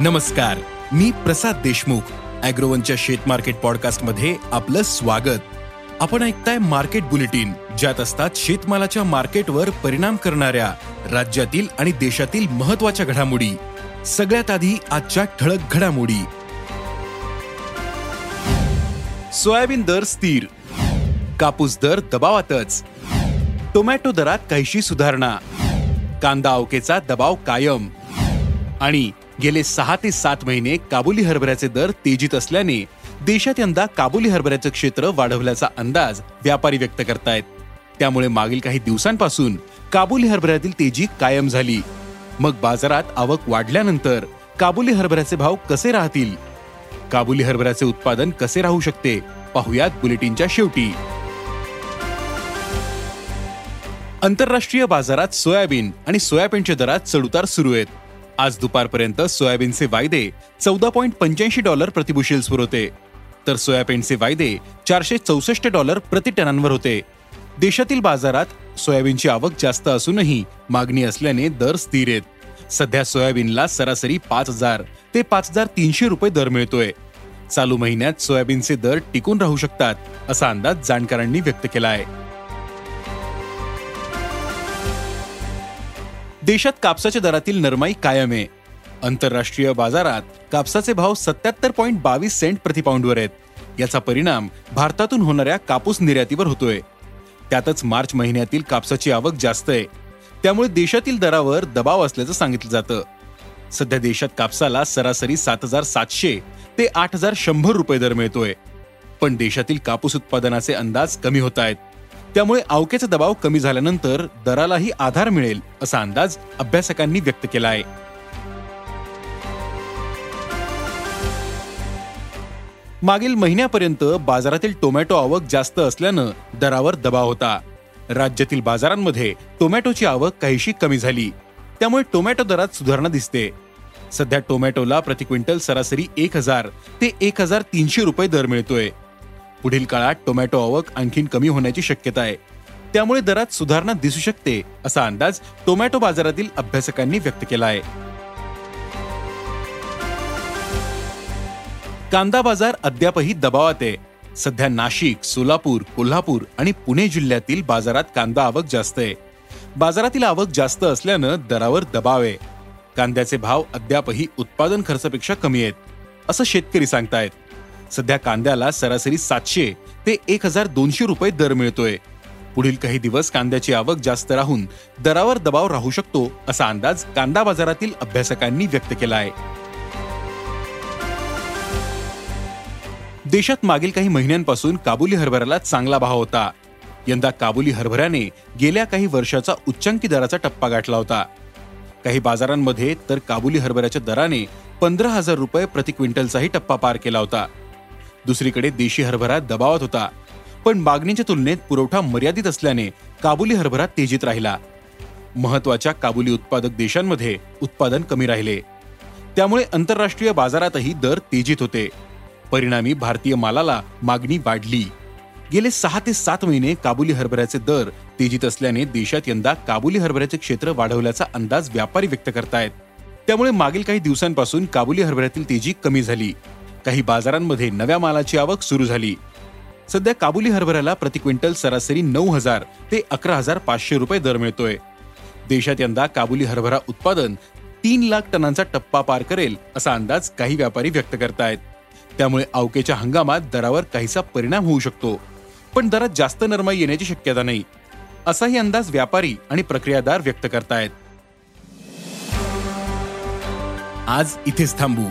नमस्कार मी प्रसाद देशमुख अॅग्रोवनच्या शेत मार्केट पॉडकास्टमध्ये आपलं स्वागत. आपण ऐकताय मार्केट बुलेटिन ज्यात असतात शेतमालाच्या मार्केटवर परिणाम करणाऱ्या राज्यातील आणि देशातील महत्त्वाच्या घडामोडी. सगळ्यात आधी आजच्या ठळक घडामोडी. सोयाबीन दर स्थिर कापूस दर दबावातच टोमॅटो दरात काहीशी सुधारणा कांदा अवकेचा दबाव कायम आणि गेले सहा ते सात महिने काबुली हरभऱ्याचे दर तेजीत असल्याने देशात यंदा काबुली हरभऱ्याचं क्षेत्र वाढवल्याचा अंदाज व्यापारी व्यक्त करतायत. त्यामुळे मागील काही दिवसांपासून काबुली हरभऱ्यातील तेजी कायम झाली. मग बाजारात आवक वाढल्यानंतर काबुली हरभऱ्याचे भाव कसे राहतील? काबुली हरभऱ्याचे उत्पादन कसे राहू शकते? पाहुयात बुलेटिनच्या शेवटी. आंतरराष्ट्रीय बाजारात सोयाबीन आणि सोयाबीनच्या दरात चढउतार सुरू आहेत. आज दुपारपर्यंत सोयाबीनचे वायदे चौदा पॉईंट पंच्याऐंशी डॉलर प्रतिबुशेल्सवर होते. तर सोयाबीनचे वायदे चारशे चौसष्ट डॉलर प्रति टनांवर होते. देशातील बाजारात सोयाबीनची आवक जास्त असूनही मागणी असल्याने दर स्थिर आहेत. सध्या सोयाबीनला सरासरी पाच हजार ते पाच हजार तीनशे रुपये दर मिळतोय. चालू महिन्यात सोयाबीनचे दर टिकून राहू शकतात असा अंदाज जाणकारांनी व्यक्त केला आहे. देशात कापसाच्या दरातील नरमाई कायम आहे आंतरराष्ट्रीय बाजारात कापसाचे भाव सत्याहत्तर पॉईंट बावीस सेंट प्रतिपाऊंडवर आहेत. याचा परिणाम भारतातून होणाऱ्या कापूस निर्यातीवर होतोय. त्यातच मार्च महिन्यातील कापसाची आवक जास्त आहे. त्यामुळे देशातील दरावर दबाव असल्याचं सांगितलं जातं. सध्या देशात कापसाला सरासरी सात हजार सातशे ते आठ हजार शंभर रुपये दर मिळतोय. पण देशातील कापूस उत्पादनाचे अंदाज कमी होत आहेत. त्यामुळे अवकेचा दबाव कमी झाल्यानंतर दरालाही आधार मिळेल असा अंदाज अभ्यासकांनी व्यक्त केला आहे. मागील महिन्यापर्यंत बाजारातील टोमॅटो आवक जास्त असल्यानं दरावर दबाव होता. राज्यातील बाजारांमध्ये टोमॅटोची आवक काहीशी कमी झाली. त्यामुळे टोमॅटो दरात सुधारणा दिसते. सध्या टोमॅटोला प्रति क्विंटल सरासरी एक हजार ते एक हजार तीनशे रुपये दर मिळतोय. पुढील काळात टोमॅटो आवक आणखीन कमी होण्याची शक्यता आहे. त्यामुळे दरात सुधारणा दिसू शकते असा अंदाज टोमॅटो बाजारातील अभ्यासकांनी व्यक्त केला आहे. कांदा बाजार अद्यापही दबावात आहे. सध्या नाशिक सोलापूर कोल्हापूर आणि पुणे जिल्ह्यातील बाजारात कांदा आवक जास्त आहे. बाजारातील आवक जास्त असल्यानं दरावर दबाव आहे. कांद्याचे भाव अद्यापही उत्पादन खर्चापेक्षा कमी आहेत असं शेतकरी सांगतायत. सध्या कांद्याला सरासरी सातशे ते एक हजार दोनशे रुपये दर मिळतोय. पुढील काही दिवस कांद्याची आवक जास्त राहून दरावर दबाव राहू शकतो असा अंदाज कांदा बाजारातील अभ्यासकांनी व्यक्त केला आहे देशात मागील काही महिन्यांपासून काबुली हरभऱ्याला चांगला भाव होता. यंदा काबुली हरभऱ्याने गेल्या काही वर्षाचा उच्चांकी दराचा टप्पा गाठला होता. काही बाजारांमध्ये तर काबुली हरभऱ्याच्या दराने पंधरा हजार रुपये प्रति क्विंटलचाही टप्पा पार केला होता. दुसरीकडे देशी हरभरा दबावात होता. पण मागणीच्या तुलनेत पुरवठा मर्यादित असल्याने काबुली हरभरा तेजीत राहिला. महत्त्वाच्या काबुली उत्पादक देशांमध्ये उत्पादन कमी राहिले. त्यामुळे आंतरराष्ट्रीय बाजारातही दर तेजीत होते. परिणामी भारतीय मालाला मागणी वाढली. गेले सहा ते सात महिने काबुली हरभऱ्याचे दर तेजीत असल्याने देशात यंदा काबुली हरभऱ्याचे क्षेत्र वाढवल्याचा अंदाज व्यापारी व्यक्त करतायत. त्यामुळे मागील काही दिवसांपासून काबुली हरभऱ्यातील तेजी कमी झाली. काही बाजारांमध्ये नव्या मालाची आवक सुरू झाली. सध्या काबुली हरभऱ्याला प्रति क्विंटल सरासरी नऊ हजार ते अकरा हजार पाचशे रुपये दर मिळतोय. देशात यंदा काबुली हरभरा उत्पादन तीन लाख टनांचा टप्पा पार करेल असा अंदाज काही व्यापारी व्यक्त करतायत. त्यामुळे अवकेच्या हंगामात दरावर काहीसा परिणाम होऊ शकतो पण दरात जास्त नरमाई येण्याची शक्यता नाही असाही अंदाज व्यापारी आणि प्रक्रियादार व्यक्त करतायत. आज इथेच थांबू.